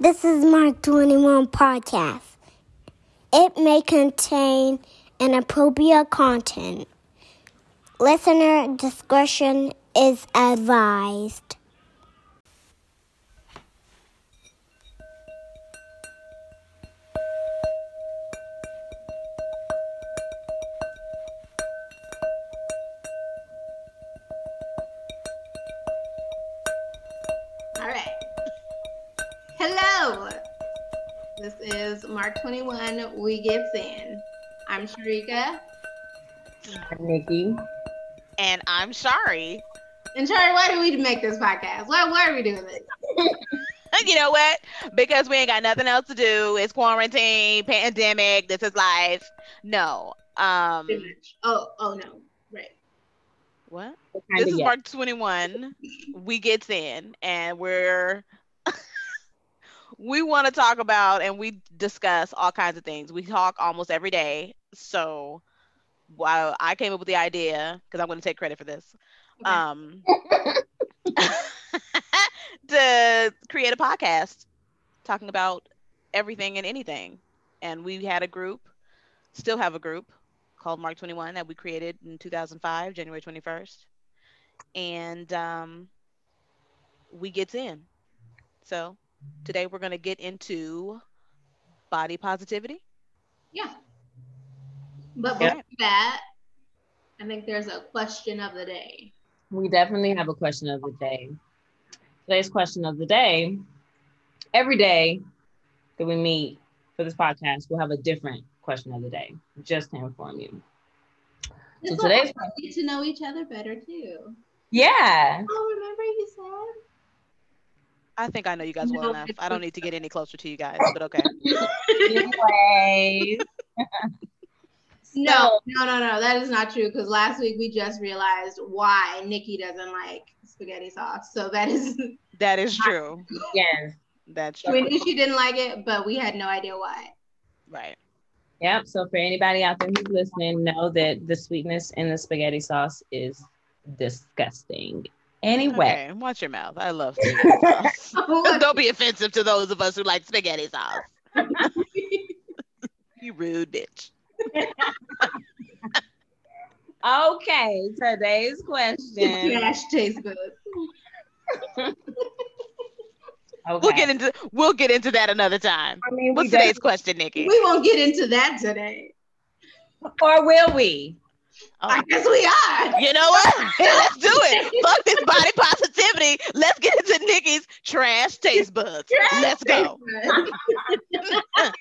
This is Mark 21 podcast. It may contain inappropriate content. Listener discretion is advised. Mark 21. We get in. I'm Sharika. I'm Nikki. And I'm Shari. And Shari, why do we make this podcast? Why, why are we doing this? You know what? Because we ain't got nothing else to do. It's quarantine, pandemic. This is life. No. Um. Oh, oh no. Right. What? This is yes. Mark 21. We gets in, and we're we want to talk about and we discuss all kinds of things. We talk almost every day. So, while I came up with the idea, because I'm going to take credit for this, Okay. um, to create a podcast talking about everything and anything. And we had a group, still have a group called Mark 21 that we created in 2005, January 21st. And um, we gets in. So today we're going to get into body positivity. Yeah. But Yeah. before that, I think there's a question of the day. We definitely have a question of the day. Today's question of the day every day that we meet for this podcast, we'll have a different question of the day, just to inform you. So today's like we get to know each other better too. Yeah. Oh, remember you said? I think I know you guys well No, enough. I don't need to get any closer to you guys, but okay. Anyways. No, no, no, no. That is not true. Because last week we just realized why Nikki doesn't like spaghetti sauce. So that is That is true. Yes. That's true. we knew she didn't like it, but we had no idea why. Right. Yep. So for anybody out there who's listening, know that the sweetness in the spaghetti sauce is disgusting. Anyway. Okay, watch your mouth. I love spaghetti sauce. Don't be offensive to those of us who like spaghetti sauce. you rude bitch. Okay, today's question. Trash tastes good. Okay. We'll get into we'll get into that another time. I mean, What's today's question, Nikki? We won't get into that today. or will we? Oh. I guess we are. You know what? Let's do it. Fuck this body positivity. Let's get into Nikki's trash taste buds. Trash Let's go. tastes.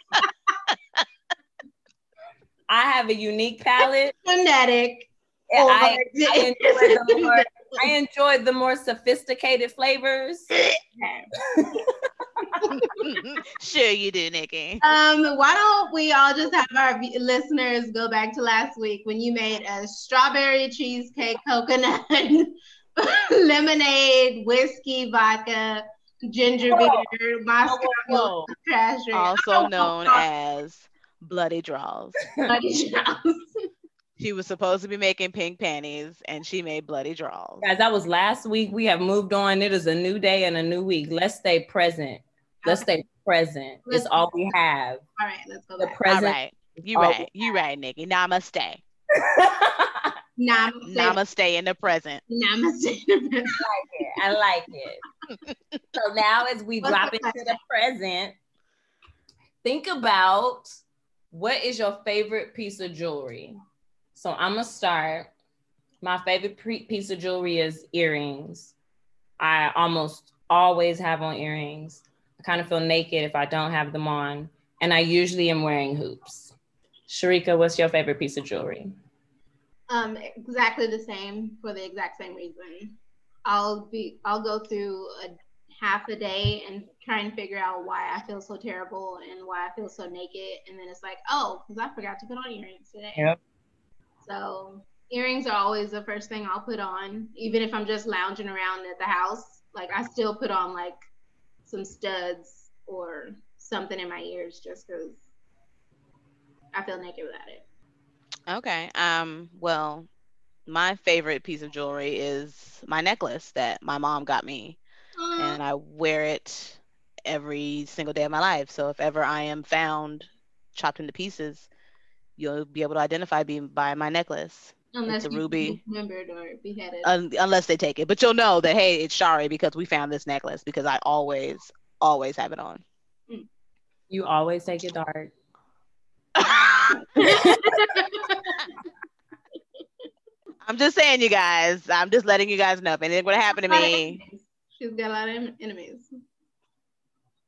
I have a unique palate. Genetic. and or I, I enjoy more, genetic. I enjoy the more sophisticated flavors. sure you do, Nikki. Um, why don't we all just have our v- listeners go back to last week when you made a strawberry cheesecake, coconut, lemonade, whiskey, vodka, ginger beer, Moscow Whoa. trash. Also known as Bloody Draws. Bloody Charles. She was supposed to be making pink panties and she made bloody draws. Guys, that was last week. We have moved on. It is a new day and a new week. Let's stay present. Let's stay present. It's all we have. All right, let's go The back. All present. right. You right. You right, Nikki. Namaste. Namaste. Namaste in the present. Namaste. I like it. so now as we What's drop the into the present, think about what is your favorite piece of jewelry? So I'm gonna start. My favorite pre- piece of jewelry is earrings. I almost always have on earrings. I kind of feel naked if I don't have them on, and I usually am wearing hoops. Sharika, what's your favorite piece of jewelry? um, exactly the same for the exact same reason. I'll be I'll go through a half a day and try and figure out why I feel so terrible and why I feel so naked, and then it's like, oh, because I forgot to put on earrings today. Yep. So earrings are always the first thing I'll put on, even if I'm just lounging around at the house. Like I still put on like some studs or something in my ears just because I feel naked without it. Okay. Um, well, my favorite piece of jewelry is my necklace that my mom got me. And I wear it every single day of my life. So if ever I am found chopped into pieces, you'll be able to identify me by my necklace. Unless a you ruby. remembered or beheaded. Un- unless they take it. But you'll know that hey, it's Shari because we found this necklace because I always, always have it on. Mm. You always take it dark. I'm just saying, you guys. I'm just letting you guys know if anything would happen to me. She's got a lot of enemies.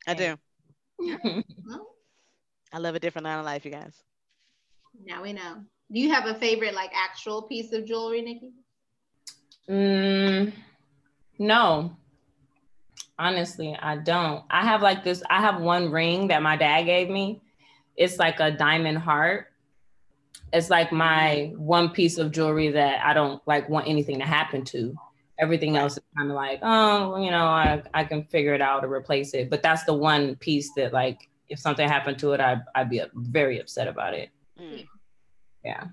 I do. Well, I live a different line of life, you guys. now we know. Do you have a favorite like actual piece of jewelry, Nikki? Mm, no. Honestly, I don't. I have like this, I have one ring that my dad gave me. It's like a diamond heart. It's like my one piece of jewelry that I don't like want anything to happen to. Everything else is kind of like, oh, you know, I, I can figure it out or replace it. But that's the one piece that like if something happened to it, I'd, I'd be very upset about it. Mm. Yeah.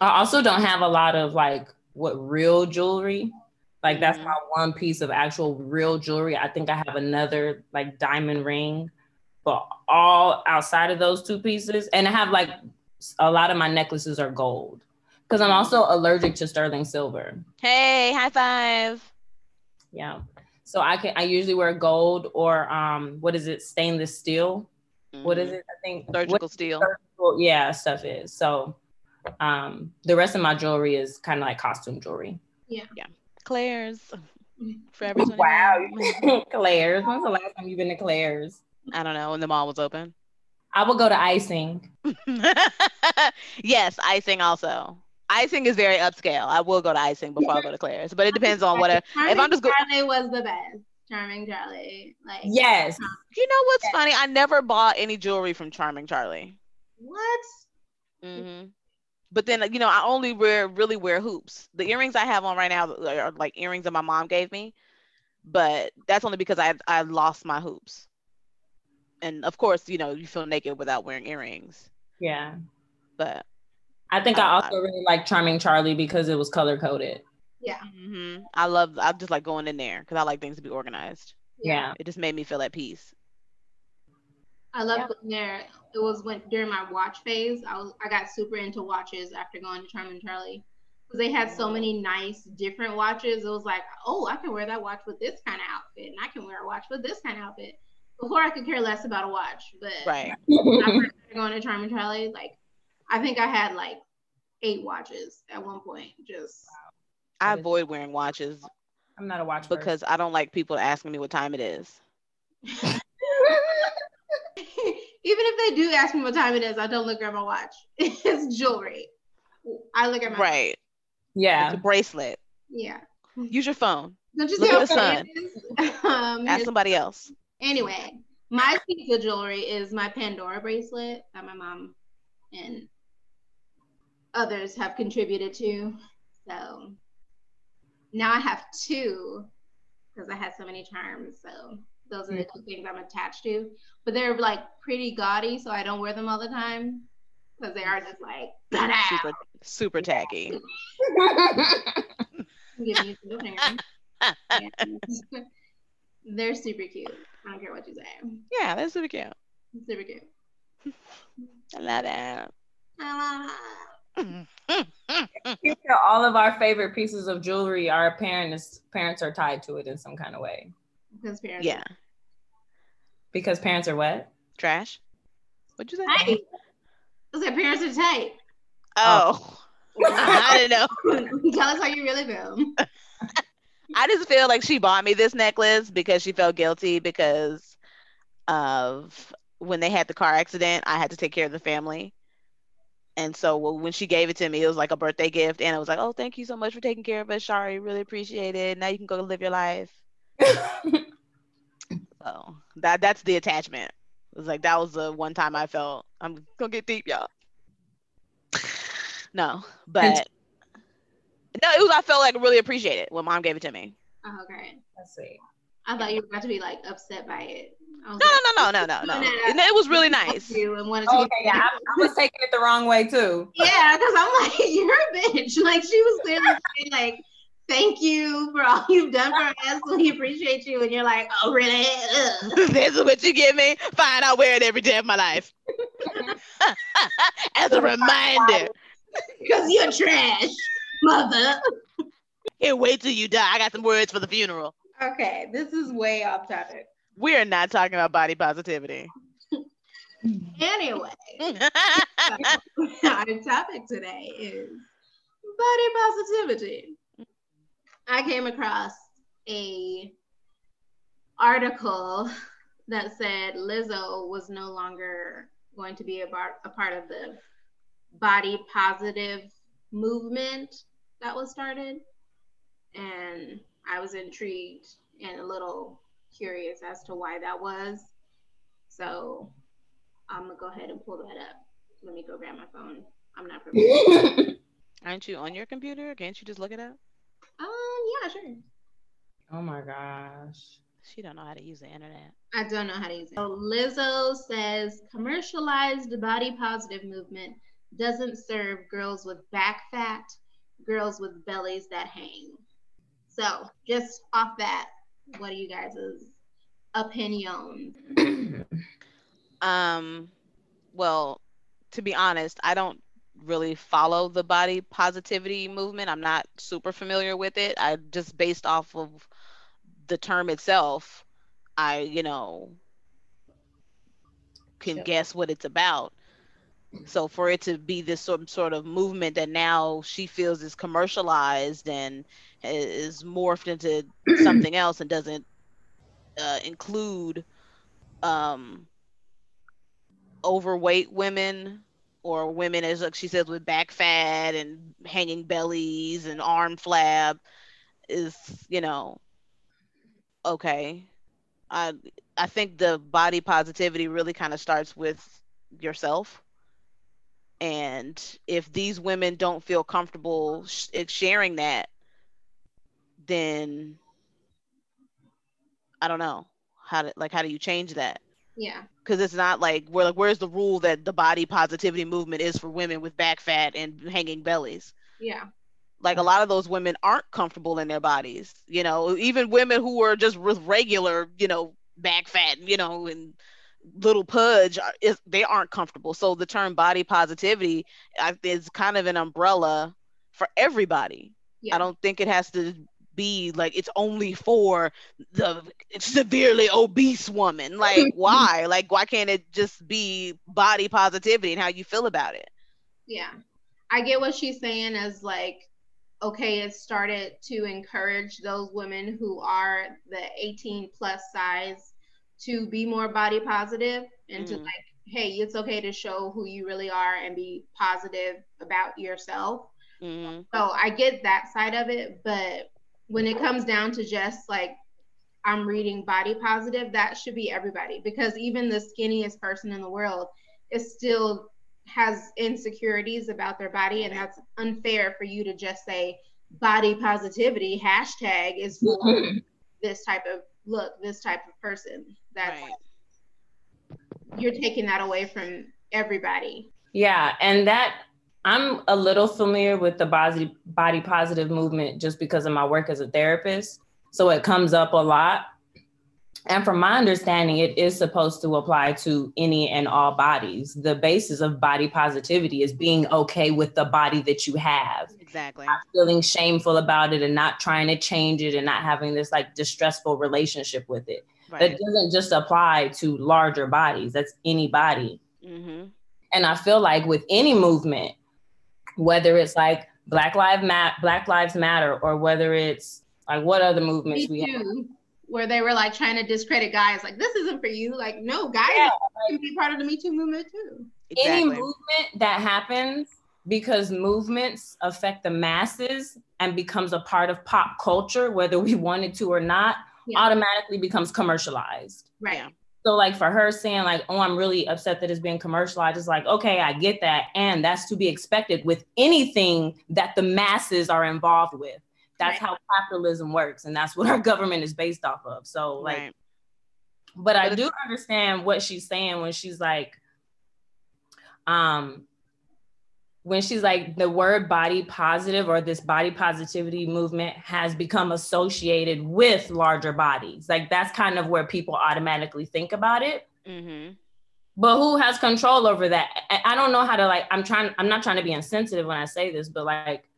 I also don't have a lot of like what real jewelry. Like that's Mhm. my one piece of actual real jewelry. I think I have another like diamond ring, but all outside of those two pieces, and I have like a lot of my necklaces are gold because I'm also allergic to sterling silver. Hey, high five. Yeah. So I can I usually wear gold or um what is it stainless steel? What is Mhm. it? I think Surgical steel. Surgical, yeah, stuff is. So um the rest of my jewelry is kind of like costume jewelry. Yeah. Yeah. Claire's. Forever 21. Wow. Claire's. When's the last time you've been to Claire's? I don't know when the mall was open. I will go to icing. yes, icing also. Icing is very upscale. I will go to icing before I go to Claire's, but it depends on what. A, if I'm just go- Charlie was the best. Charming Charlie. Like Yes. you know what's funny? I never bought any jewelry from Charming Charlie. What? hmm But then you know, I only wear really wear hoops. The earrings I have on right now are like earrings that my mom gave me, but that's only because I I lost my hoops. And of course, you know, you feel naked without wearing earrings. Yeah. But I think I Uh, also really like Charming Charlie because it was color coded. Yeah. hmm I love. I just like going in there because I like things to be organized. Yeah. It just made me feel at peace. I love Yeah. going there. It was when during my watch phase. I was I got super into watches after going to Charming Charlie because they had so many nice different watches. It was like, oh, I can wear that watch with this kind of outfit, and I can wear a watch with this kind of outfit. Before I could care less about a watch, but Right. when I first started going to Charming Charlie, like I think I had like eight watches at one point. Just I avoid wearing watches I'm not a watch person. because I don't like people asking me what time it is. even if they do ask me what time it is, I don't look at my watch. It's jewelry. I look at my Right. It's yeah. a bracelet. Yeah. Use your phone. Don't you Look at the funny it is? um, Ask somebody else. anyway, my piece of jewelry is my Pandora bracelet that my mom and others have contributed to. So now I have two because I had so many charms. So those are the two things I'm attached to. But they're like pretty gaudy, so I don't wear them all the time because they are just like Super, super tacky. giving you the finger. Yeah. They're super cute. I don't care what you say. Yeah, they're super cute. Super cute. I love that. You know, all of our favorite pieces of jewelry, our parents parents are tied to it in some kind of way. Because parents. Yeah. Because parents are what? Trash. What'd you say? Tight. Because their parents are tight. Oh. oh. I don't know. Tell us how you really feel. I just feel like she bought me this necklace because she felt guilty because of when they had the car accident. I had to take care of the family. And so when she gave it to me, it was like a birthday gift. And I was like, oh, thank you so much for taking care of us, Shari. Really appreciate it. Now you can go live your life. So that that's the attachment. It was like that was the one time I felt I'm gonna get deep, y'all. No, but no, it was I felt like really appreciated when mom gave it to me. Oh, okay. Let's see. I thought you were about to be like upset by it. No, like, no, no, no, no, no, no. No, no, And it was really nice. You and wanted to Oh, okay, yeah, I, I was taking it the wrong way too. Yeah, because I'm like, you're a bitch. Like she was clearly saying, like thank you for all you've done for us. We appreciate you. And you're like, oh, really? this is what you give me? Fine, I'll wear it every day of my life. As a reminder. Because you're trash, mother. Can't wait till you die. I got some words for the funeral. Okay, this is way off topic. We are not talking about body positivity. Anyway, our topic today is body positivity. I came across a article that said Lizzo was no longer going to be a, bar- a part of the body positive movement that was started. And I was intrigued and a little curious as to why that was. So I'm gonna go ahead and pull that up. Let me go grab my phone. I'm not prepared. Aren't you on your computer? Can't you just look it up? Um, yeah, sure. Oh my gosh. She don't know how to use the internet. I don't know how to use it. So Lizzo says commercialized body positive movement doesn't serve girls with back fat, girls with bellies that hang. So just off that, what are you guys' opinion? Um, well, to be honest, I don't really follow the body positivity movement. I'm not super familiar with it. I just based off of the term itself, I, you know, can Sure. guess what it's about. So for it to be this sort sort of movement that now she feels is commercialized and is morphed into something else and doesn't uh, include um, overweight women or women as like she says with back fat and hanging bellies and arm flab is you know okay. I i think the body positivity really kind of starts with yourself. And if these women don't feel comfortable sh- sharing that then i don't know. How to like how do you change that Yeah. because it's not like we're like where's the rule that the body positivity movement is for women with back fat and hanging bellies Yeah. like a lot of those women aren't comfortable in their bodies you know even women who are just with regular you know back fat you know and little pudge uh, is they aren't comfortable so the term body positivity is kind of an umbrella for everybody Yeah. i don't think it has to be like it's only for the severely obese woman like why like why can't it just be body positivity and how you feel about it Yeah. I get what she's saying as like, okay, it started to encourage those women who are the 18 plus size to be more body positive and to Mhm. like, hey, it's okay to show who you really are and be positive about yourself. hmm So I get that side of it, but when it comes down to just like I'm reading body positive, that should be everybody because even the skinniest person in the world is still has insecurities about their body, and that's unfair for you to just say body positivity hashtag is for this type of look, this type of person. That's Right. you're taking that away from everybody. Yeah, and that I'm a little familiar with the body body positive movement just because of my work as a therapist. So it comes up a lot. And from my understanding, it is supposed to apply to any and all bodies. The basis of body positivity is being okay with the body that you have, exactly not feeling shameful about it and not trying to change it and not having this like distressful relationship with it. right That doesn't just apply to larger bodies, that's any body. hmm And I feel like with any movement, whether it's like Black Lives Matter, Black Lives Matter, or whether it's like what other movements we Me have. where they were like trying to discredit guys, like this isn't for you. Like no, guys Yeah, can be part of the Me Too movement too. Any movement that happens because movements affect the masses and becomes a part of pop culture, whether we wanted to or not, Yeah. automatically becomes commercialized. Right. So like for her saying like, oh, I'm really upset that it's being commercialized, it's like, okay, I get that. And that's to be expected with anything that the masses are involved with. That's Right. how capitalism works. And that's what our government is based off of. So like, right but I do understand what she's saying when she's like, um, when she's like the word body positive or this body positivity movement has become associated with larger bodies. Like that's kind of where people automatically think about it. Mm-hmm. But who has control over that? I don't know how to like. I'm trying. I'm not trying to be insensitive when I say this, but like,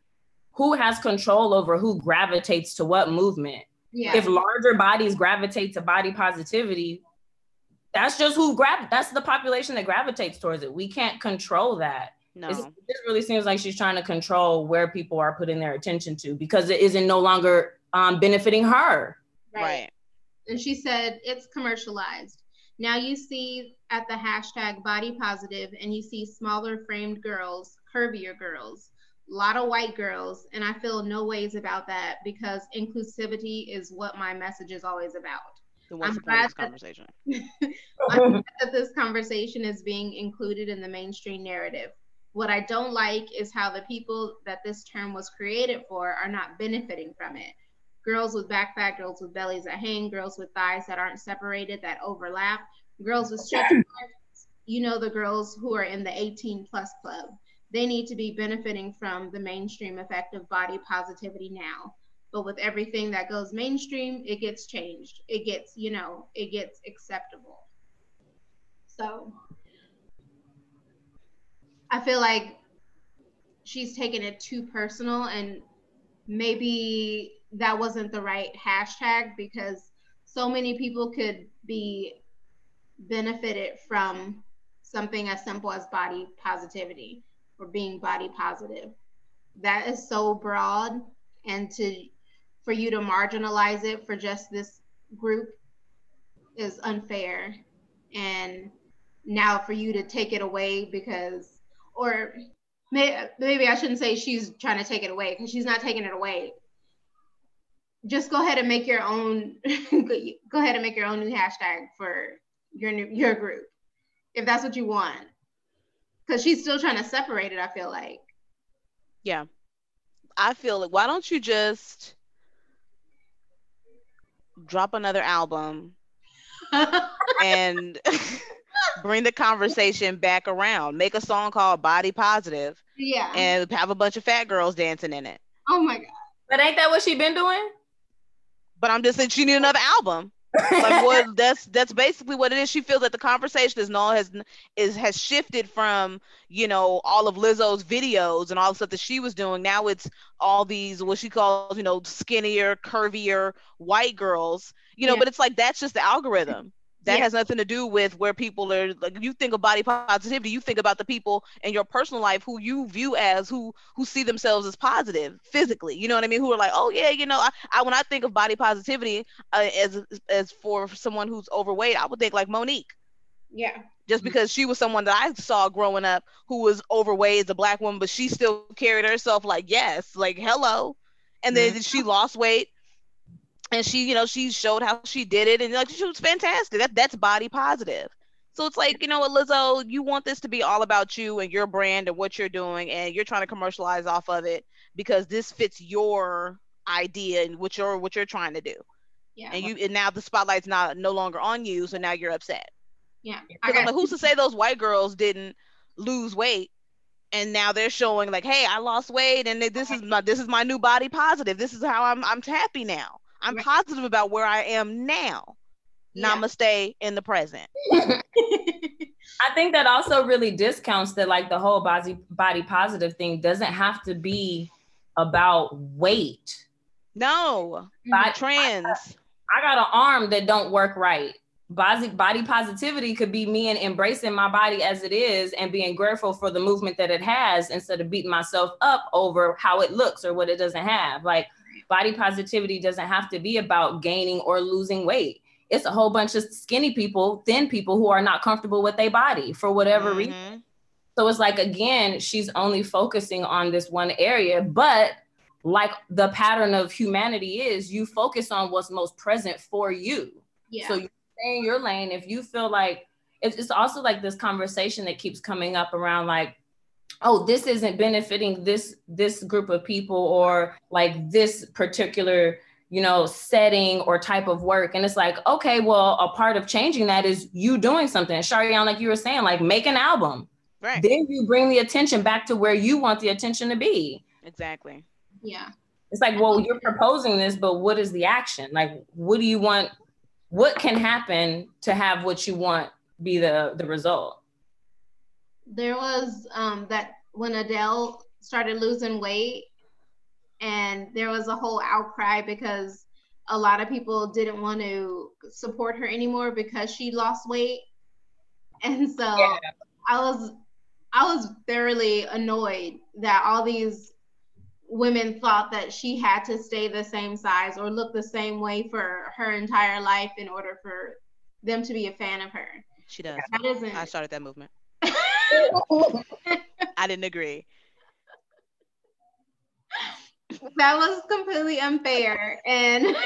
who has control over who gravitates to what movement? Yeah. If larger bodies gravitate to body positivity, that's just who grab. That's the population that gravitates towards it. We can't control that. No. It's, it really seems like she's trying to control where people are putting their attention to because it isn't no longer um, benefiting her. right. And she said it's commercialized. Now you see at the hashtag body positive and you see smaller framed girls, curvier girls, a lot of white girls. And I feel no ways about that because inclusivity is what my message is always about. Then what's I'm the point this glad that- I'm glad that this conversation is being included in the mainstream narrative. What I don't like is how the people that this term was created for are not benefiting from it. Girls with back fat, girls with bellies that hang, girls with thighs that aren't separated, that overlap, girls with stretch marks, you know, the girls who are in the 18 plus club. They need to be benefiting from the mainstream effect of body positivity now. But with everything that goes mainstream, it gets changed. It gets, you know, it gets acceptable. So I feel like she's taken it too personal and maybe that wasn't the right hashtag because so many people could be benefited from something as simple as body positivity or being body positive. That is so broad and to for you to marginalize it for just this group is unfair and now for you to take it away because or may, maybe I shouldn't say she's trying to take it away because she's not taking it away. Just go ahead and make your own. go ahead and make your own new hashtag for your new your group, if that's what you want. Because she's still trying to separate it. I feel like. Yeah. I feel like why don't you just drop another album and bring the conversation back around. Make a song called Body Positive yeah. and have a bunch of fat girls dancing in it. oh my god. But ain't that what she been doing? But I'm just saying she need another album. Like what that's that's basically what it is. She feels that the conversation is no has is has shifted from, you know, all of Lizzo's videos and all the stuff that she was doing. Now it's all these what she calls, you know, skinnier, curvier white girls. You know, Yeah. but it's like that's just the algorithm. That Yeah. has nothing to do with where people are like you think of body positivity, you think about the people in your personal life who you view as who who see themselves as positive physically. You know what I mean? Who are like, oh yeah, you know, I, I when I think of body positivity uh, as as for someone who's overweight, I would think like Mo'Nique Yeah. just because she was someone that I saw growing up who was overweight as a black woman, but she still carried herself like yes, like hello. And then she lost weight and she, you know, she showed how she did it and like she was fantastic. That that's body positive. So it's like, you know what, Lizzo, you want this to be all about you and your brand and what you're doing, and you're trying to commercialize off of it because this fits your idea and what you're what you're trying to do. Yeah. And you and now the spotlight's not no longer on you, so now you're upset. yeah. I Because I'm got like, who's to say those white girls didn't lose weight? And now they're showing like, hey, I lost weight, and this is my this is my new body positive. This is how I'm I'm happy now. I'm Right. positive about where I am now. Yeah. Namaste in the present. I think that also really discounts that like the whole body body positive thing doesn't have to be about weight. No, mm-hmm. Body, trans. I got an arm that don't work right. Body body positivity could be me and embracing my body as it is and being grateful for the movement that it has instead of beating myself up over how it looks or what it doesn't have. Like body positivity doesn't have to be about gaining or losing weight. It's a whole bunch of skinny people, thin people who are not comfortable with their body for whatever reason. Mhm. So it's like again, she's only focusing on this one area, but like the pattern of humanity is, you focus on what's most present for you. yeah. So you stay in your lane. If you feel like it's, it's also like this conversation that keeps coming up around like, oh, this isn't benefiting this this group of people or like this particular you know setting or type of work and it's like okay well a part of changing that is you doing something Sharian like you were saying like make an album Right. then you bring the attention back to where you want the attention to be. Exactly. Yeah. It's like, well, you're proposing this, but what is the action? Like, what do you want? What can happen to have what you want be the the result? There was um that when Adele started losing weight and there was a whole outcry because a lot of people didn't want to support her anymore because she lost weight. And so Yeah. I was I was thoroughly annoyed that all these women thought that she had to stay the same size or look the same way for her entire life in order for them to be a fan of her. She does. That isn't I started that movement. I didn't agree. that was completely unfair and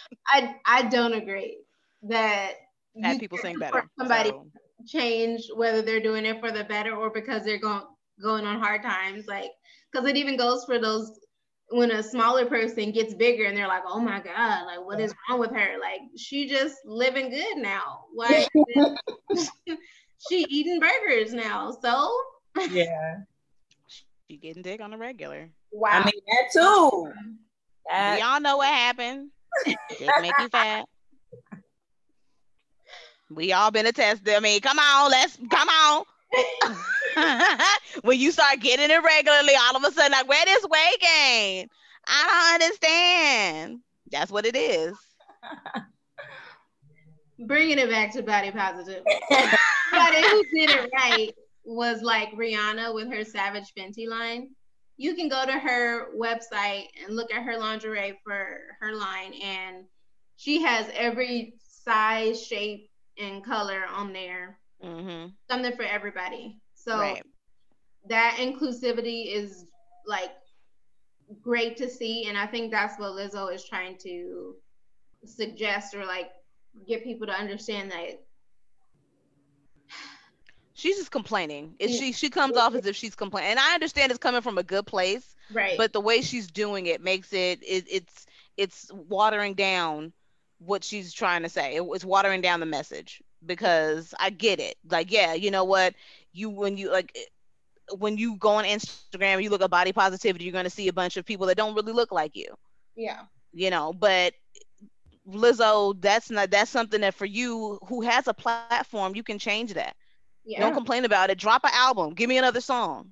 I I don't agree that Had people can sing better. somebody so- change whether they're doing it for the better or because they're going going on hard times like because it even goes for those when a smaller person gets bigger and they're like oh my god like what is wrong with her like she just living good now why she eating burgers now so Yeah. She getting dick on the regular. wow I mean that too. That- we all know what happened. Dick make you fat. We all been attested. I mean, come on, let's come on. when you start getting it regularly, all of a sudden, like, where this weight gain? I don't understand. That's what it is. bringing it back to body positive somebody who did it right was like Rihanna with her Savage Fenty line. You can go to her website and look at her lingerie for her line, and she has every size, shape, and color on there. Mm-hmm. Something for everybody. So Right. that inclusivity is like great to see, and I think that's what Lizzo is trying to suggest or like get people to understand that She's just complaining. It, she she comes off as if she's complaining, and I understand it's coming from a good place, right. but the way she's doing it makes it, it it's it's watering down what she's trying to say. It- it's watering down the message because I get it. Like, yeah, you know what? You when you like it- when you go on Instagram, you look at body positivity, you're gonna see a bunch of people that don't really look like you. yeah. You know, but Lizzo, that's not that's something that for you who has a platform, you can change that. Yeah. Don't complain about it. Drop an album. Give me another song.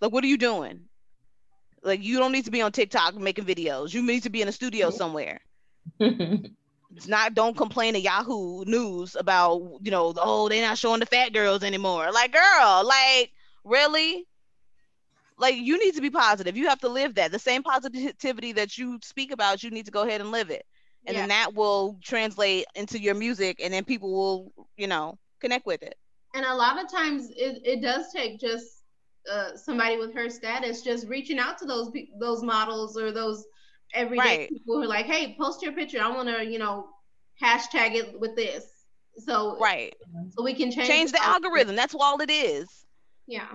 Like, what are you doing? Like, you don't need to be on TikTok making videos. You need to be in a studio somewhere. It's not. Don't complain to Yahoo News about you know. Oh, they're not showing the fat girls anymore. Like, girl, like, really? Like, you need to be positive. You have to live that. The same positivity that you speak about, you need to go ahead and live it, and Yeah. then that will translate into your music, and then people will, you know, connect with it. and a lot of times it, it does take just uh, somebody with her status just reaching out to those those models or those everyday Right. people who are like hey post your picture i want to you know hashtag it with this so Right. so we can change change the algorithm. That's all it is. yeah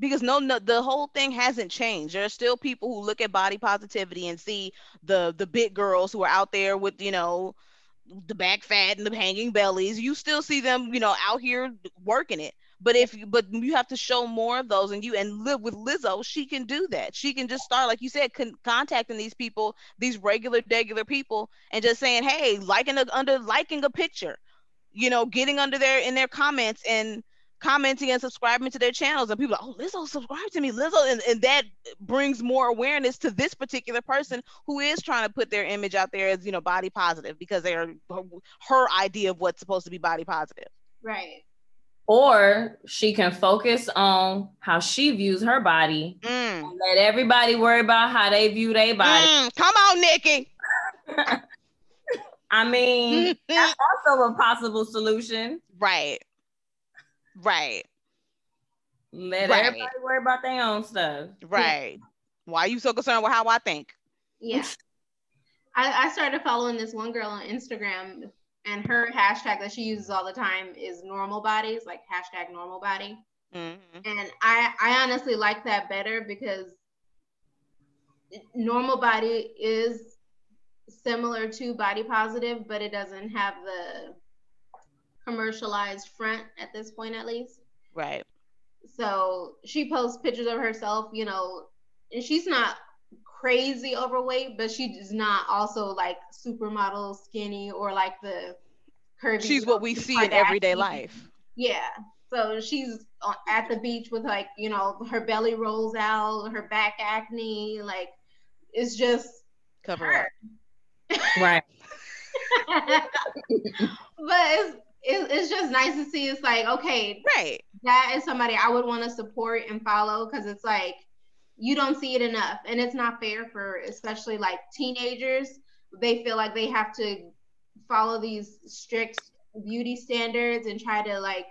Because no, no, the whole thing hasn't changed. There are still people who look at body positivity and see the the big girls who are out there with you know the back fat and the hanging bellies. You still see them, you know, out here working it. But if you, but you have to show more of those, and you and live with Lizzo, she can do that. She can just start, like you said, con- contacting these people, these regular, regular people, and just saying, hey, liking a, under liking a picture, you know, getting under there in their comments and commenting and subscribing to their channels and people are, oh Lizzo subscribe to me Lizzo and, and that brings more awareness to this particular person who is trying to put their image out there as you know body positive because they're her, her idea of what's supposed to be body positive right or she can focus on how she views her body. mm. and Let everybody worry about how they view their body. Mm, come on Nikki I mean, that's also a possible solution. right right Let Right. everybody worry about their own stuff. right why are you so concerned with how I think yeah I, I started following this one girl on instagram and her hashtag that she uses all the time is normal bodies like hashtag normal body Mhm. and I I honestly like that better because normal body is similar to body positive, but it doesn't have the commercialized front at this point, at least. Right. So she posts pictures of herself, you know, and she's not crazy overweight, but she's not also like supermodel skinny or like the curvy. She's what we see in everyday life. Yeah. So she's at the beach with like, you know, her belly rolls out, her back acne, like it's just cover her. up. Right. but it's, it's it's just nice to see. It's like okay, Right. that is somebody I would want to support and follow because it's like you don't see it enough, and it's not fair for especially like teenagers. They feel like they have to follow these strict beauty standards and try to like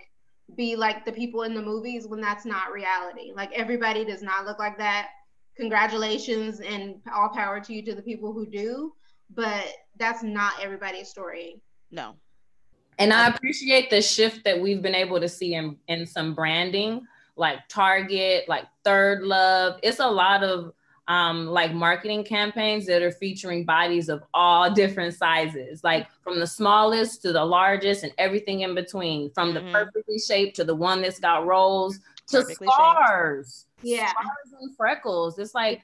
be like the people in the movies when that's not reality. Like everybody does not look like that. Congratulations and all power to you to the people who do, but that's not everybody's story. No. And I appreciate the shift that we've been able to see in, in some branding, like Target, like Third Love. It's a lot of um, like marketing campaigns that are featuring bodies of all different sizes, like from the smallest to the largest and everything in between, from the Mhm. perfectly shaped to the one that's got rolls to Perfectly shaped. scars. Yeah. Scars and freckles. It's like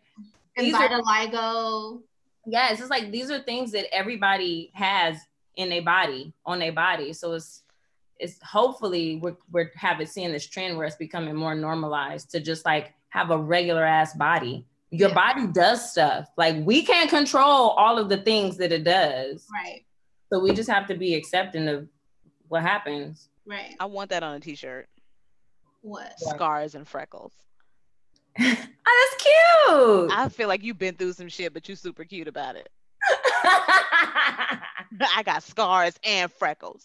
And these are vitiligo. yeah, it's just like these are things that everybody has in their body, on their body. So it's it's hopefully we're we're having seeing this trend where it's becoming more normalized to just like have a regular ass body. Your Yeah. body does stuff. Like we can't control all of the things that it does. Right. So we just have to be accepting of what happens. Right. I want that on a t-shirt. What? Scars and freckles. oh, that's cute. I feel like you've been through some shit, but you're super cute about it. I got scars and freckles.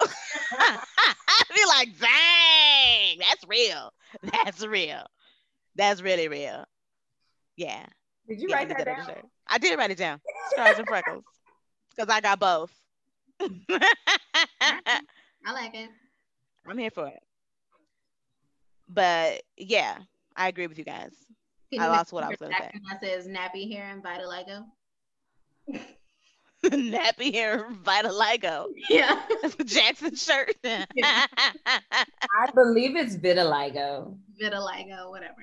I'd be like, dang, that's real. That's real. That's really real. Yeah. Did you yeah, I write that down? shirt. I did write it down. Scars and freckles. Because I got both. I like it. I'm here for it. But yeah, I agree with you guys. Can I you lost what I was gonna say. accent That says nappy hair and vitiligo. Nappy hair vitiligo. Yeah. Jackson shirt. I believe it's vitiligo. vitiligo, whatever.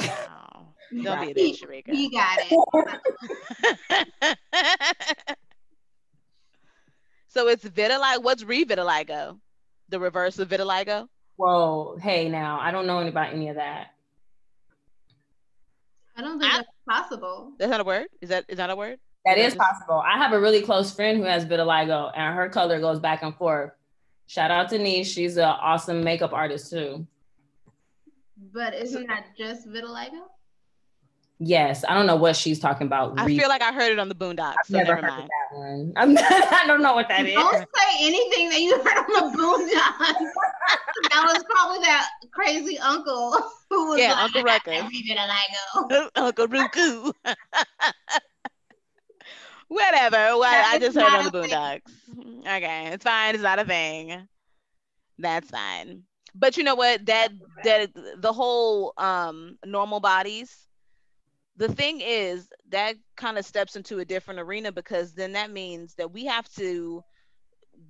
wow. Don't be a Right. bitch, Sharika. You got it. so it's vitiligo. What's revitiligo? The reverse of vitiligo? Whoa, hey now, I don't know any about any of that. I don't think I- that's possible. That's not a word? Is that is that a word? That is, Yeah, is just- possible. I have a really close friend who has vitiligo, and her color goes back and forth. Shout out to Niche. She's an awesome makeup artist too. But isn't that just vitiligo? Yes, I don't know what she's talking about. I Re- feel like I heard it on the Boondocks. I've So never never heard of mind. that one. I'm I don't know what that is. Don't say anything that you heard on the Boondocks. that was probably that crazy uncle who was Yeah, like, Uncle Ruckus. "Every vitiligo. Uncle Ruku. Whatever. Well, That I just heard on the a thing. Boondocks. Okay, it's fine. It's not a thing. That's fine. But you know what? That that the whole um normal bodies. The thing is that kind of steps into a different arena because then that means that we have to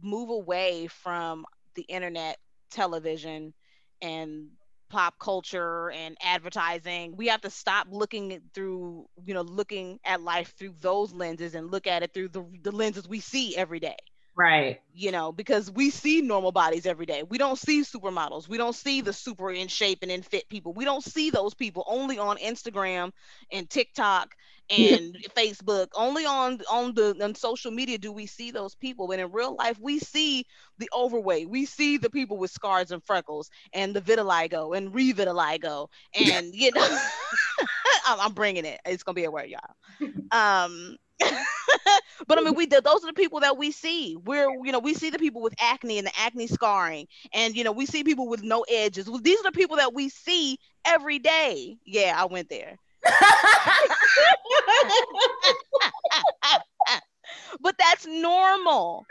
move away from the internet, television, and pop culture and advertising. We have to stop looking through, you know, looking at life through those lenses and look at it through the, the lenses we see every day. Right. You know, because we see normal bodies every day. We don't see supermodels. We don't see the super in shape and in fit people. We don't see those people only on Instagram and TikTok and Facebook. Only on on the on social media do we see those people. And in real life, we see the overweight. We see the people with scars and freckles and the vitiligo and revitiligo. And you know, I'm, I'm bringing it. It's gonna be a word, y'all. Um, but I mean, we those are the people that we see. We're you know we see the people with acne and the acne scarring, and you know we see people with no edges. Well, these are the people that we see every day. Yeah, I went there. but that's normal.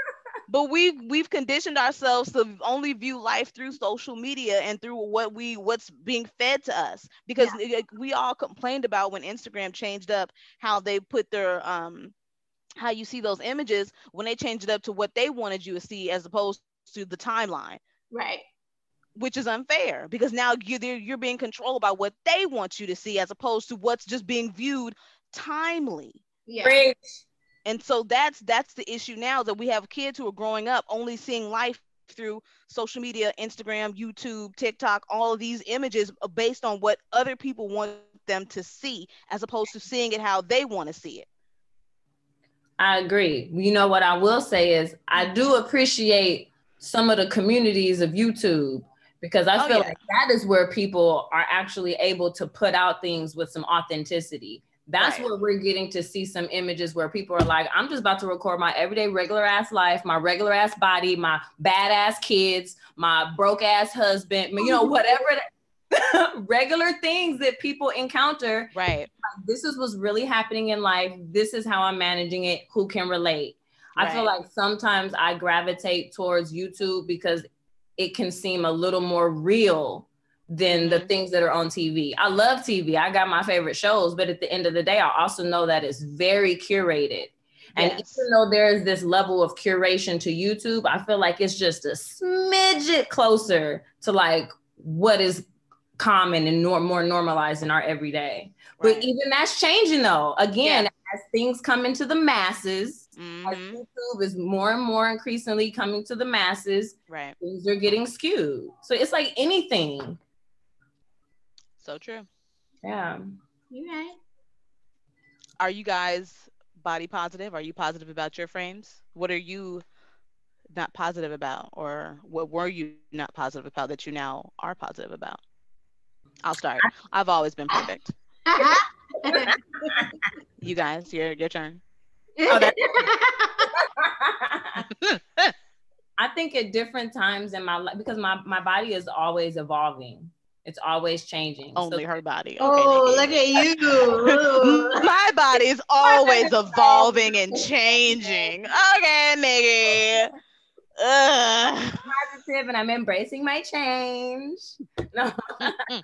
But we've we've conditioned ourselves to only view life through social media and through what we what's being fed to us. Because like, we all complained about when Instagram changed up how they put their um how you see those images when they change it up to what they wanted you to see as opposed to the timeline. Right. which is unfair because now you're you're being controlled by what they want you to see as opposed to what's just being viewed timely. Yeah. And so that's that's the issue now that we have kids who are growing up only seeing life through social media, Instagram, YouTube, TikTok, all of these images based on what other people want them to see as opposed to seeing it how they want to see it. I agree. You know what I will say is I do appreciate some of the communities of YouTube because I Oh, feel yeah. like that is where people are actually able to put out things with some authenticity. That's Right. where we're getting to see some images where people are like, I'm just about to record my everyday regular ass life, my regular ass body, my badass kids, my broke ass husband, you know, oh. whatever regular things that people encounter Right. this is what's really happening in life. This is how I'm managing it. Who can relate? I feel like sometimes I gravitate towards YouTube because it can seem a little more real than the Mhm. things that are on TV. I love TV. I got my favorite shows, but at the end of the day, I also know that it's very curated. And Yes. even though there's this level of curation to YouTube, I feel like it's just a smidget closer to like what is common and nor- more normalized in our everyday. But even that's changing though. Again, as things come into the masses, as Mhm. YouTube is more and more increasingly coming to the masses, Right. things are getting skewed. So it's like anything. So true. Yeah. You right. Are you guys body positive? Are you positive about your frames? What are you not positive about? Or what were you not positive about that you now are positive about? I'll start. I've always been perfect. You guys, your your turn. Oh, I think at different times in my life, because my, my body is always evolving. It's always changing. So Only her body. Okay, oh, look at you. My body is always evolving and changing. Okay, Nikki. Ugh. positive and I'm embracing my change. No.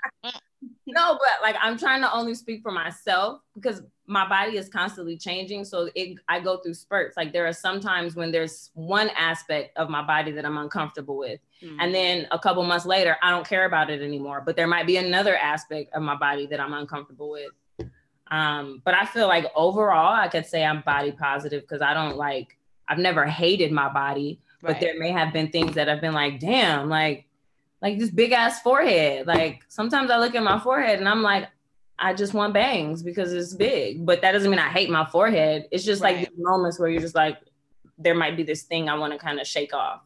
no, but like I'm trying to only speak for myself because my body is constantly changing. So it I go through spurts. Like there are some times when there's one aspect of my body that I'm uncomfortable with. And then a couple months later, I don't care about it anymore. But there might be another aspect of my body that I'm uncomfortable with. Um, but I feel like overall, I could say I'm body positive because I don't like, I've never hated my body, but Right. there may have been things that have been like, damn, like, like this big ass forehead. Like sometimes I look at my forehead and I'm like, I just want bangs because it's big. But that doesn't mean I hate my forehead. It's just like Right. these moments where you're just like, there might be this thing I want to kind of shake off,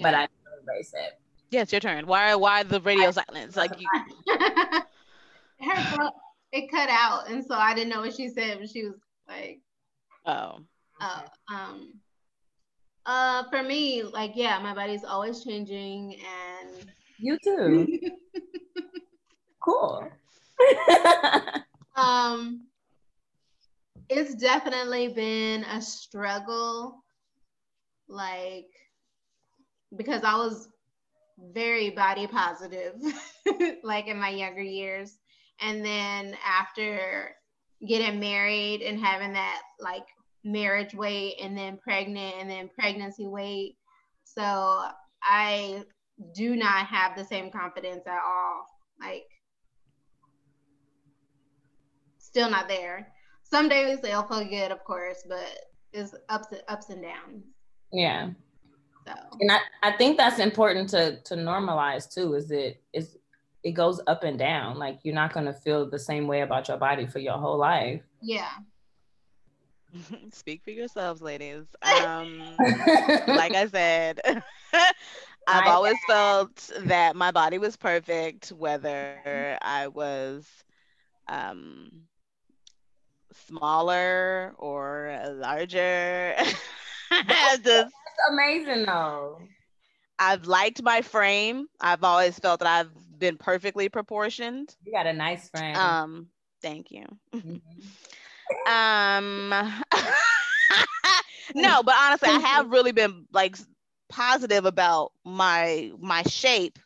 but I embrace it. Yeah, it's your turn. Why why the radio silence? Like you her throat, it cut out, and so I didn't know what she said, but she was like, oh. uh, um, uh, for me, like, yeah, my body's always changing, and You too. cool. um, it's definitely been a struggle, like, because I was very body positive, like in my younger years. And then after getting married and having that like marriage weight and then pregnant and then pregnancy weight. So I do not have the same confidence at all. Like, still not there. Some days they'll feel good, of course, but it's ups ups and downs. yeah. So And I, I think that's important to to normalize too, is that is it goes up and down. Like you're not gonna feel the same way about your body for your whole life. yeah. Speak for yourselves, ladies. Um like I said, I've always felt that my body was perfect, whether I was um, smaller or larger. Just, It's amazing though. I've liked my frame. I've always felt that I've been perfectly proportioned. You got a nice frame. Um, thank you. Mhm. Um, no, but honestly, I have really been like positive about my my shape.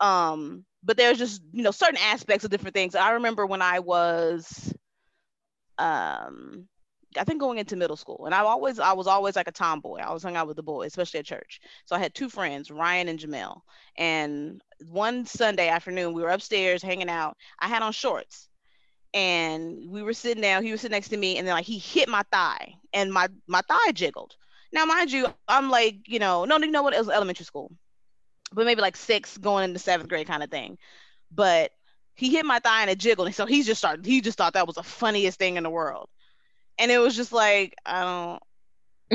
Um, but there's just you know certain aspects of different things. I remember when I was um I think going into middle school, and I always I was always like a tomboy. I was hung out with the boys, especially at church. So I had two friends, Ryan and Jamel. And one Sunday afternoon, we were upstairs hanging out. I had on shorts, and we were sitting down. He was sitting next to me, and then like he hit my thigh, and my my thigh jiggled. Now, mind you, I'm like, you know, no, you know what? It was elementary school, but maybe like six going into seventh grade kind of thing. But he hit my thigh and it jiggled, and so he just started. He just thought that was the funniest thing in the world and it was just like I don't,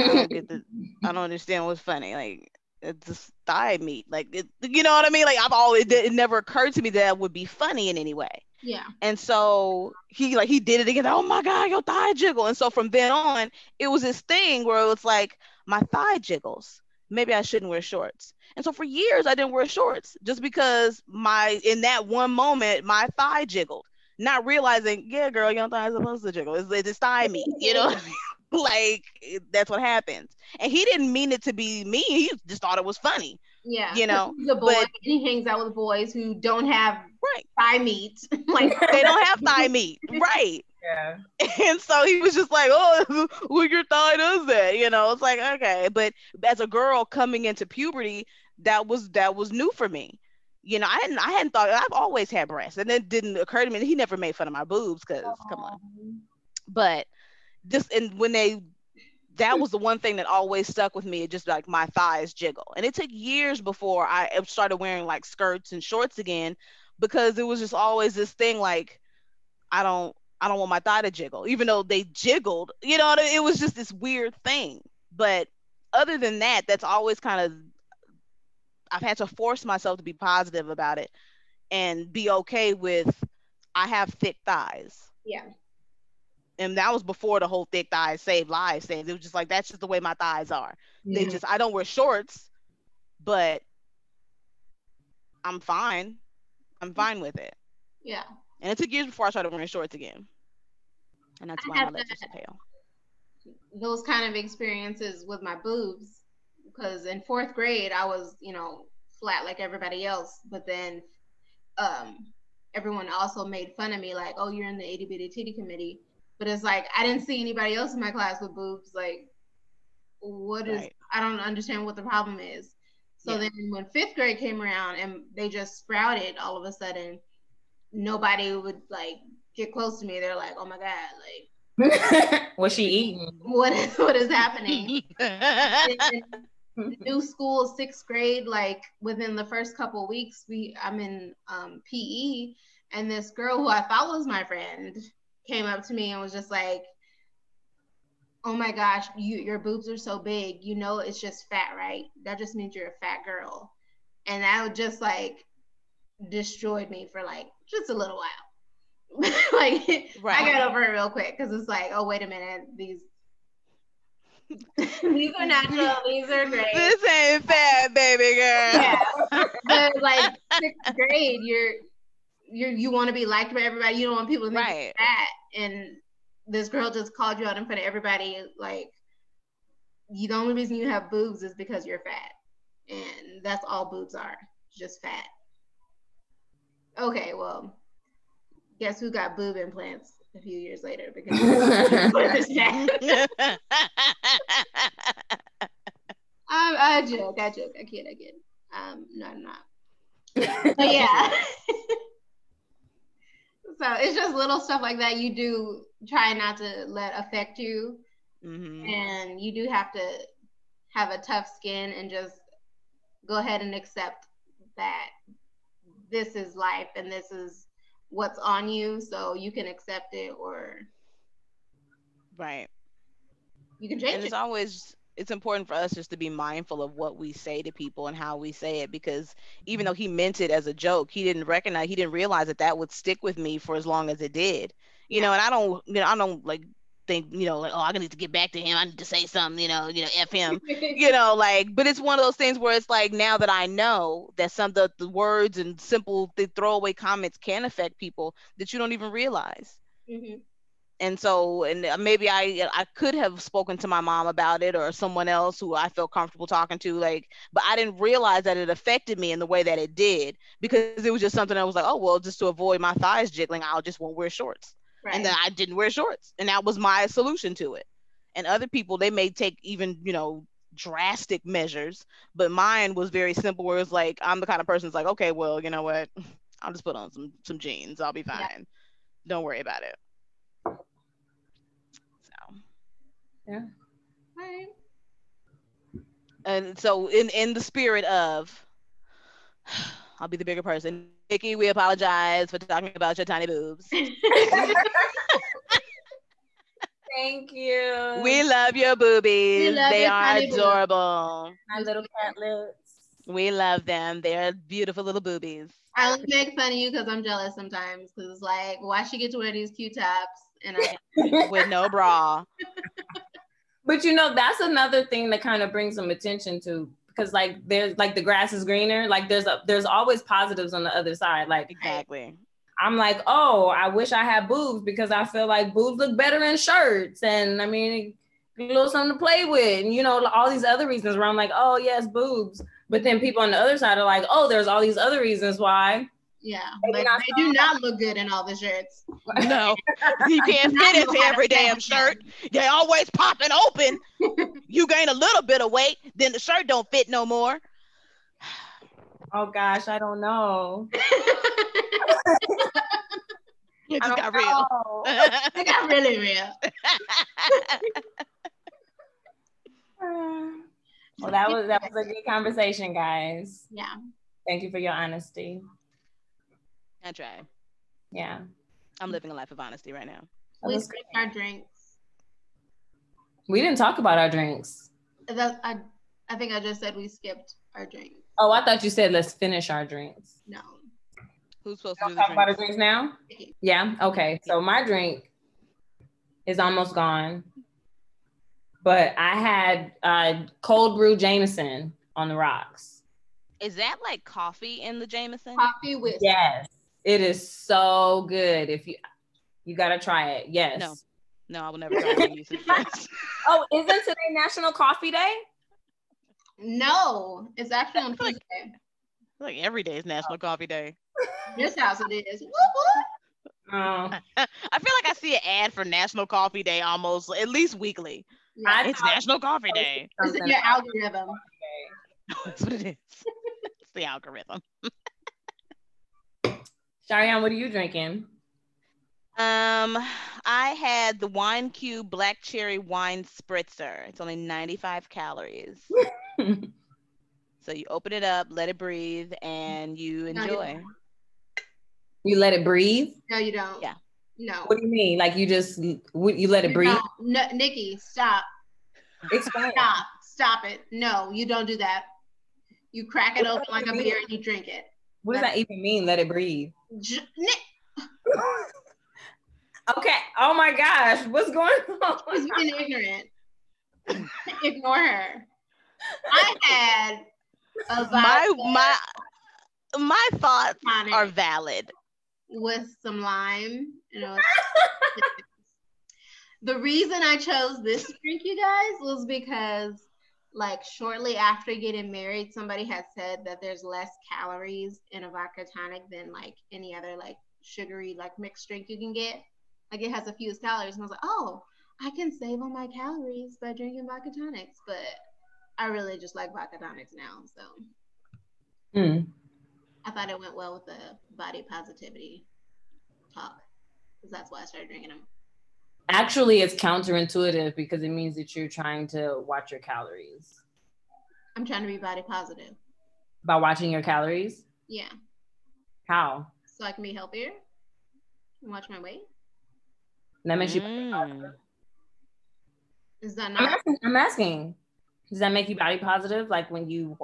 I don't get the, I don't understand what's funny. Like Uh, it's just thigh meat. Like it, you know what I mean? Like I've always, it never occurred to me that would be funny in any way. Yeah. And so he like he did it again. Oh my god, your thigh jiggle. And so from then on, it was this thing where it was like my thigh jiggles. Maybe I shouldn't wear shorts. And so for years I didn't wear shorts just because my in that one moment my thigh jiggled not realizing, yeah, girl, your thigh is supposed to jiggle. It's, it's thigh meat, you know? like that's what happens. And he didn't mean it to be mean. He just thought it was funny. Yeah. You know, he's a boy but, he hangs out with boys who don't have right. thigh meat. like they don't have thigh meat. Right. Yeah. And so he was just like, oh, well, your thigh does that. You know, it's like, okay. But as a girl coming into puberty, that was that was new for me you know, I hadn't I hadn't thought I've always had breasts, and it didn't occur to me. He never made fun of my boobs because come on, but just and when they that was the one thing that always stuck with me. It just like my thighs jiggle, and it took years before I started wearing like skirts and shorts again because it was just always this thing like I don't I don't want my thigh to jiggle, even though they jiggled. You know, it was just this weird thing. But other than that, that's always kind of I've had to force myself to be positive about it and be okay with I have thick thighs. Yeah. And that was before the whole thick thighs save lives thing. It was just like that's just the way my thighs are. Yeah. They just I don't wear shorts, but I'm fine. I'm fine with it. Yeah. And it took years before I started wearing shorts again. And that's why my legs are so pale. Those kind of experiences with my boobs because in fourth grade I was, you know, flat like everybody else, but then um, everyone also made fun of me, like, "Oh, you're in the itty bitty titty committee," but it's like I didn't see anybody else in my class with boobs. Like, what is? Right. I don't understand what the problem is. So yeah. then when fifth grade came around and they just sprouted all of a sudden, nobody would like get close to me. They're like, "Oh my god!" Like. What's she eating? What is what is happening? new school sixth grade like within the first couple weeks we i'm in um, pe and this girl who i thought was my friend came up to me and was just like oh my gosh you your boobs are so big you know it's just fat right that just means you're a fat girl and that just like destroyed me for like just a little while like right. i got over it real quick because it's like oh wait a minute these these are natural. These are great. This ain't fat, baby girl. Yeah. but like sixth grade, you're you're you want to be liked by everybody. You don't want people to think right. you're fat. And this girl just called you out in front of everybody. Like, you the only reason you have boobs is because you're fat, and that's all boobs are, just fat. Okay, well, guess who got boob implants? a few years later because I, I joke, I joke, I kid, I kid. Um, no, I'm not. but yeah. so it's just little stuff like that you do try not to let affect you. Mm-hmm. And you do have to have a tough skin and just go ahead and accept that this is life and this is what's on you so you can accept it or right you can change and it's it. always it's important for us just to be mindful of what we say to people and how we say it because even though he meant it as a joke he didn't recognize he didn't realize that that would stick with me for as long as it did you know and i don't you know i don't like think, you know, like, oh, I need to get back to him. I need to say something, you know, you know, F him, you know, like, but it's one of those things where it's like now that I know that some of the, the words and simple the throwaway comments can affect people that you don't even realize. Mm-hmm. And so, and maybe I I could have spoken to my mom about it or someone else who I felt comfortable talking to, like, but I didn't realize that it affected me in the way that it did because it was just something I was like, oh well, just to avoid my thighs jiggling, I'll just won't wear shorts Right. and then I didn't wear shorts, and that was my solution to it. And other people, they may take even you know drastic measures, but mine was very simple. Where it's like I'm the kind of person that's like, okay, well, you know what, I'll just put on some some jeans, I'll be fine. Yeah. Don't worry about it. So, Right. and so in in the spirit of, I'll be the bigger person. Nikki, we apologize for talking about your tiny boobs. Thank you. We love your boobies. love they your are tiny adorable. my little cat lips. We love them. They're beautiful little boobies. I only make fun of you because I'm jealous sometimes. Because it's like, why she get to wear these cute tops and I with no bra. But you know, that's another thing that kind of brings some attention to because like there's like the grass is greener. Like there's a there's always positives on the other side. Like Exactly. I'm like, oh, I wish I had boobs because I feel like boobs look better in shirts. And I mean, a little something to play with. And you know, all these other reasons where I'm like, oh yes, boobs. But then people on the other side are like, oh, there's all these other reasons why. Yeah, Maybe like they do not look good in all the shirts. No, you can't fit into every damn shirt. They always popping open. You gain a little bit of weight, then the shirt don't fit no more. Oh gosh, I don't know. It I just don't got real. know. They got really real. well, that was that was a good conversation, guys. Yeah. Thank you for your honesty. I try. Yeah. I'm living a life of honesty right now. We was skipped our drinks. We didn't talk about our drinks. That, I, I think I just said we skipped our drinks. Oh, I thought you said let's finish our drinks. No. Who's supposed to Don't the talk about our drinks? drinks now? Yeah. Okay. So my drink is almost gone. But I had uh, cold brew Jameson on the rocks. Is that like coffee in the Jameson? Coffee with Yes. It is so good. If you you gotta try it. Yes. No. No, I will never try to use it. Oh, isn't today National Coffee Day? No, it's actually on I feel like- Tuesday. like every day is National Coffee Day. This house it is. Whoop, whoop. Oh, I feel like I see an ad for National Coffee Day almost at least weekly. Yeah, It's National Coffee Day. it's something your algorithm. That's what it is. it's the algorithm. Sharian, what are you drinking? Um, I had the Wine Cube Black Cherry Wine Spritzer. It's only 95 calories. So you open it up, let it breathe, and you No, you enjoy. You let it breathe? No, you don't. Yeah. No. What do you mean? Like you just you you let it You breathe? No, Nikki, stop. Explain. Stop. Stop it. No, you don't do that. You crack it open like a beer and you drink it. What does that even mean? Let it breathe. J- Okay. Oh my gosh, what's going on? She's being ignorant. Ignore her. I had a My my my thoughts are valid. with some lime. You know. the reason I chose this drink, you guys, was because like shortly after getting married, somebody had said that there's less calories in a vodka tonic than like any other like sugary like mixed drink you can get. Like it has the fewest calories, and I was like, oh, I can save on my calories by drinking vodka tonics. But I really just like vodka tonics now, so Hmm. I thought it went well with the body positivity talk, because that's why I started drinking them. Actually, it's counterintuitive because it means that you're trying to watch your calories. I'm trying to be body positive. By watching your calories? Yeah, How? so I can be healthier and watch my weight. That makes you. Mm. Is that I'm not? asking, I'm asking. Does that make you body positive? Like when you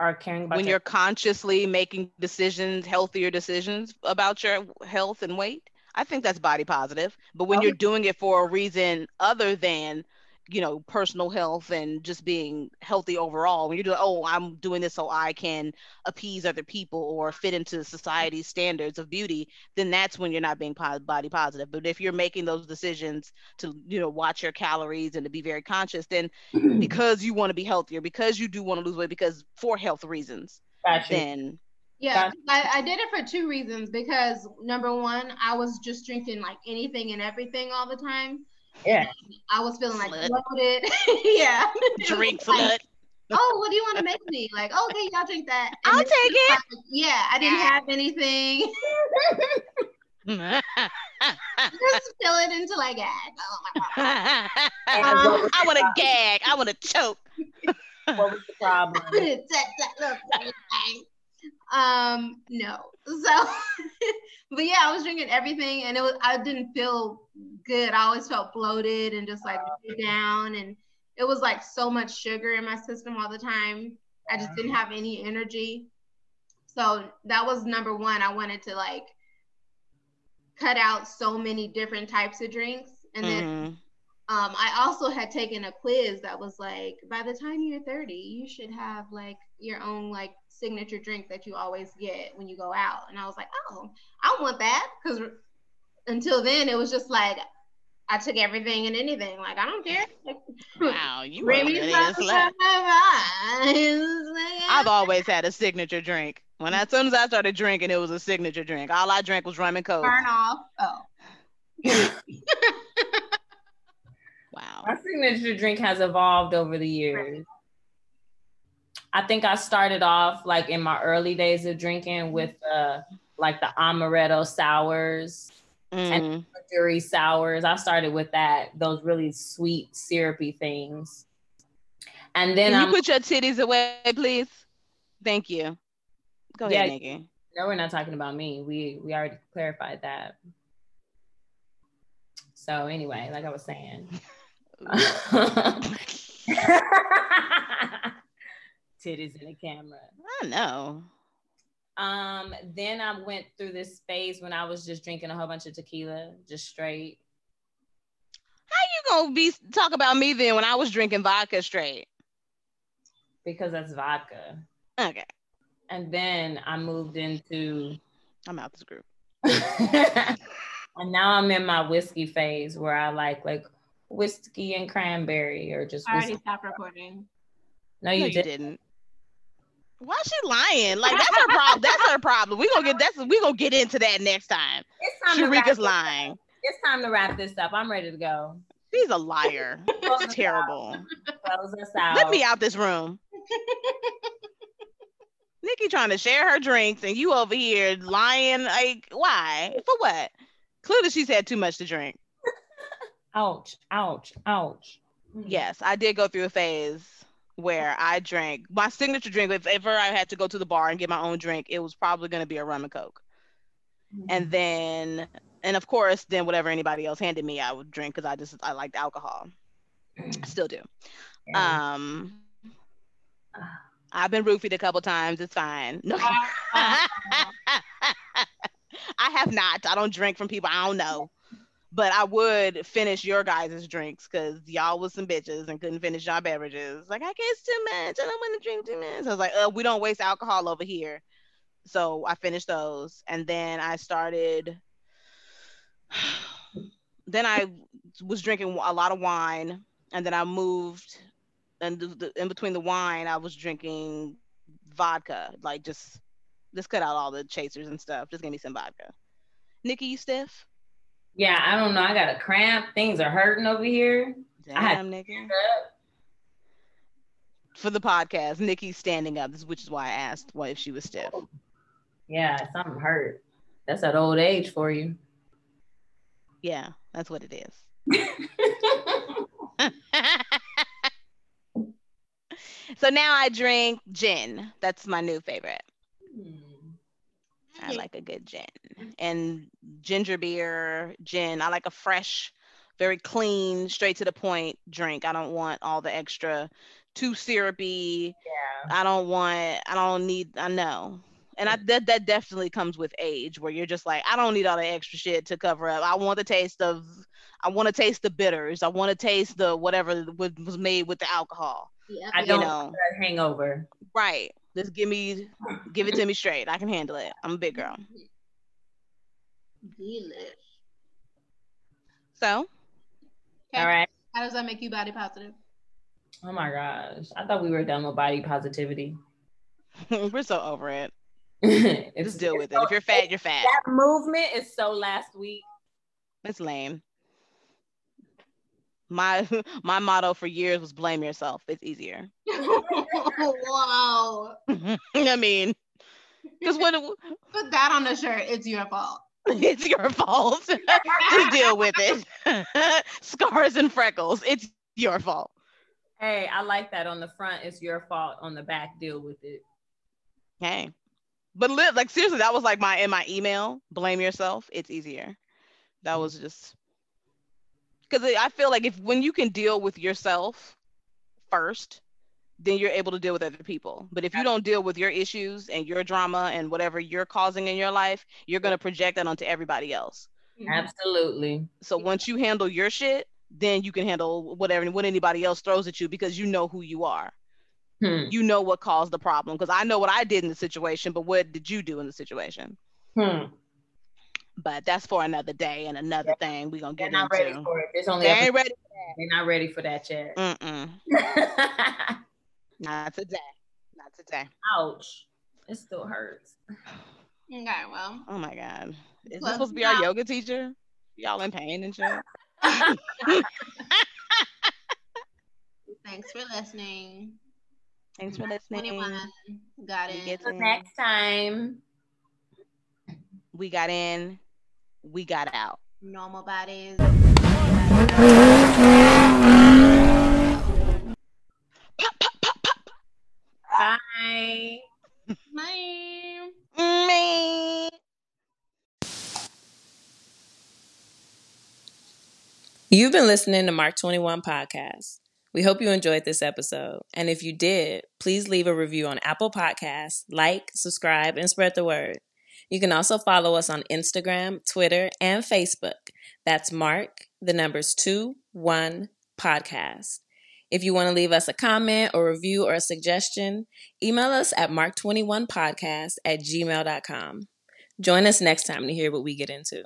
are caring about When your- you're consciously making decisions, healthier decisions about your health and weight, I think that's body positive. But when you're doing it for a reason other than, you know, personal health and just being healthy overall, when you're doing, oh, I'm doing this so I can appease other people or fit into society's standards of beauty, then that's when you're not being body positive. But if you're making those decisions to, you know, watch your calories and to be very conscious, then because you want to be healthier, because you do want to lose weight, because for health reasons, Got you. then Yeah, I, I did it for two reasons. Because number one, I was just drinking like anything and everything all the time. Yeah. I was feeling like Slut. bloated. yeah. Drink Like, slut. oh, what do you want to make me? Like, oh, okay, y'all drink that. And I'll take it. like, yeah, I didn't have anything. just fill it until I gag. Oh my god. I want to gag. I want to choke. What was the problem? Um, no. So, but yeah, I was drinking everything, and it was I didn't feel good. I always felt bloated and just like weighed down, and it was like so much sugar in my system all the time. I just didn't have any energy. So that was number one. I wanted to like cut out so many different types of drinks, and then Mhm. um, I also had taken a quiz that was like, by the time you're 30, you should have like your own like signature drink that you always get when you go out. And I was like, oh, I want that. Because until then, it was just like, I took everything and anything. Like, I don't care. Wow, you really me is something slut. I've I've always had a signature drink. When as soon as I started drinking, it was a signature drink. All I drank was rum and coke. Burn off. Oh. Wow. My signature drink has evolved over the years. I think I started off like in my early days of drinking with uh like the amaretto sours, Mm. Midori sours. I started with that, those really sweet, syrupy things. And then Can I'm you put your titties away, please? Thank you. Go ahead, Yeah. Nikki. no, we're not talking about me. We we already clarified that. So anyway, like I was saying. Titties in the camera. I know. Um, then I went through this phase when I was just drinking a whole bunch of tequila, just straight. How you gonna be talk about me then when I was drinking vodka straight? because that's vodka. Okay, And then I moved into, I'm out this group. and now I'm in my whiskey phase where I like like whiskey and cranberry or just I already whiskey. stopped recording. No, No, you you did. didn't. Why is she lying? Like that's her problem. That's her problem. We gonna get that's we gonna get into that next time. It's time Sharika's lying. It's time to wrap this up. I'm ready to go. She's a liar. Close It's us terrible. out. Close us out. Let me out this room. Nikki trying to share her drinks and you over here lying. Like, why? For what? Clearly, she's had too much to drink. Ouch! Ouch! Ouch! Mm. Yes, I did go through a phase where I drank my signature drink. If ever I had to go to the bar and get my own drink, it was probably going to be a rum and coke. And then, and of course, then whatever anybody else handed me, I would drink because I just I liked alcohol. I still do. Yeah. Um, I've been roofied a couple times. It's fine. No. I have not. I don't drink from people I don't know. But I would finish your guys' drinks because y'all was some bitches and couldn't finish y'all beverages. Like, I guess too much. I don't want to drink too much. So I was like, uh, we don't waste alcohol over here. So I finished those. And then I started, then I was drinking a lot of wine. And then I moved, and the, in between the wine, I was drinking vodka. Like, just, just cut out all the chasers and stuff. Just give me some vodka. Nikki, you stiff? Yeah, I don't know. I got a cramp. Things are hurting over here. Damn, Nikki. For the podcast, Nikki's standing up, which is why I asked what if she was stiff. Yeah, something hurt. That's that old age for you. Yeah, that's what it is. so now I drink gin. That's my new favorite. Hmm. I like a good gin and ginger beer, gin. I like a fresh, very clean, straight to the point drink. I don't want all the extra, too syrupy. yeah. I don't want. I don't need. I know. And I, that that definitely comes with age, where you're just like, I don't need all the extra shit to cover up. I want the taste of, I want to taste the bitters. I want to taste the whatever was was made with the alcohol. Yep. I don't know, want a hangover. right? Just give me, give it to me straight. I can handle it. I'm a big girl. Delish. So Okay. All right. How does that make you body positive? Oh my gosh. I thought we were done with body positivity. we're so over it. It's- Just deal with it. it's If you're fat, you're fat. That movement is so last week. It's lame. My my motto for years was blame yourself. It's easier. Whoa. I mean, because when Put that on the shirt. It's your fault. it's your fault, to deal with it. Scars and freckles. It's your fault. Hey, I like that on the front. It's your fault. On the back, deal with it. Hey, but li- like seriously, that was like my in my email. Blame yourself. It's easier. That was just because I feel like if when you can deal with yourself first, then you're able to deal with other people. But if you don't deal with your issues and your drama and whatever you're causing in your life, you're gonna project that onto everybody else. Absolutely. So once you handle your shit, then you can handle whatever what anybody else throws at you because you know who you are. Hmm. You know what caused the problem. Because I know what I did in the situation, but what did you do in the situation? Hmm. But that's for another day and another thing we're gonna get They're get not ready for it. There's only They episode- ain't ready. They're not ready for that yet. Not today. Not today. Ouch. It still hurts. Okay, well. Oh my god. Is this supposed to be our yoga teacher? Y'all in pain and shit? Thanks for listening. Thanks for listening. 21. Got We it. get Till next time. We got in. We got out. Normal bodies. Bye. Bye. Me. You've been listening to Mark 21 Podcast. We hope you enjoyed this episode. And if you did, please leave a review on Apple Podcasts, like, subscribe, and spread the word. You can also follow us on Instagram, Twitter, and Facebook. That's Mark, the numbers 2 1 podcast. If you want to leave us a comment or review or a suggestion, email us at mark21podcast at gmail.com. Join us next time to hear what we get into.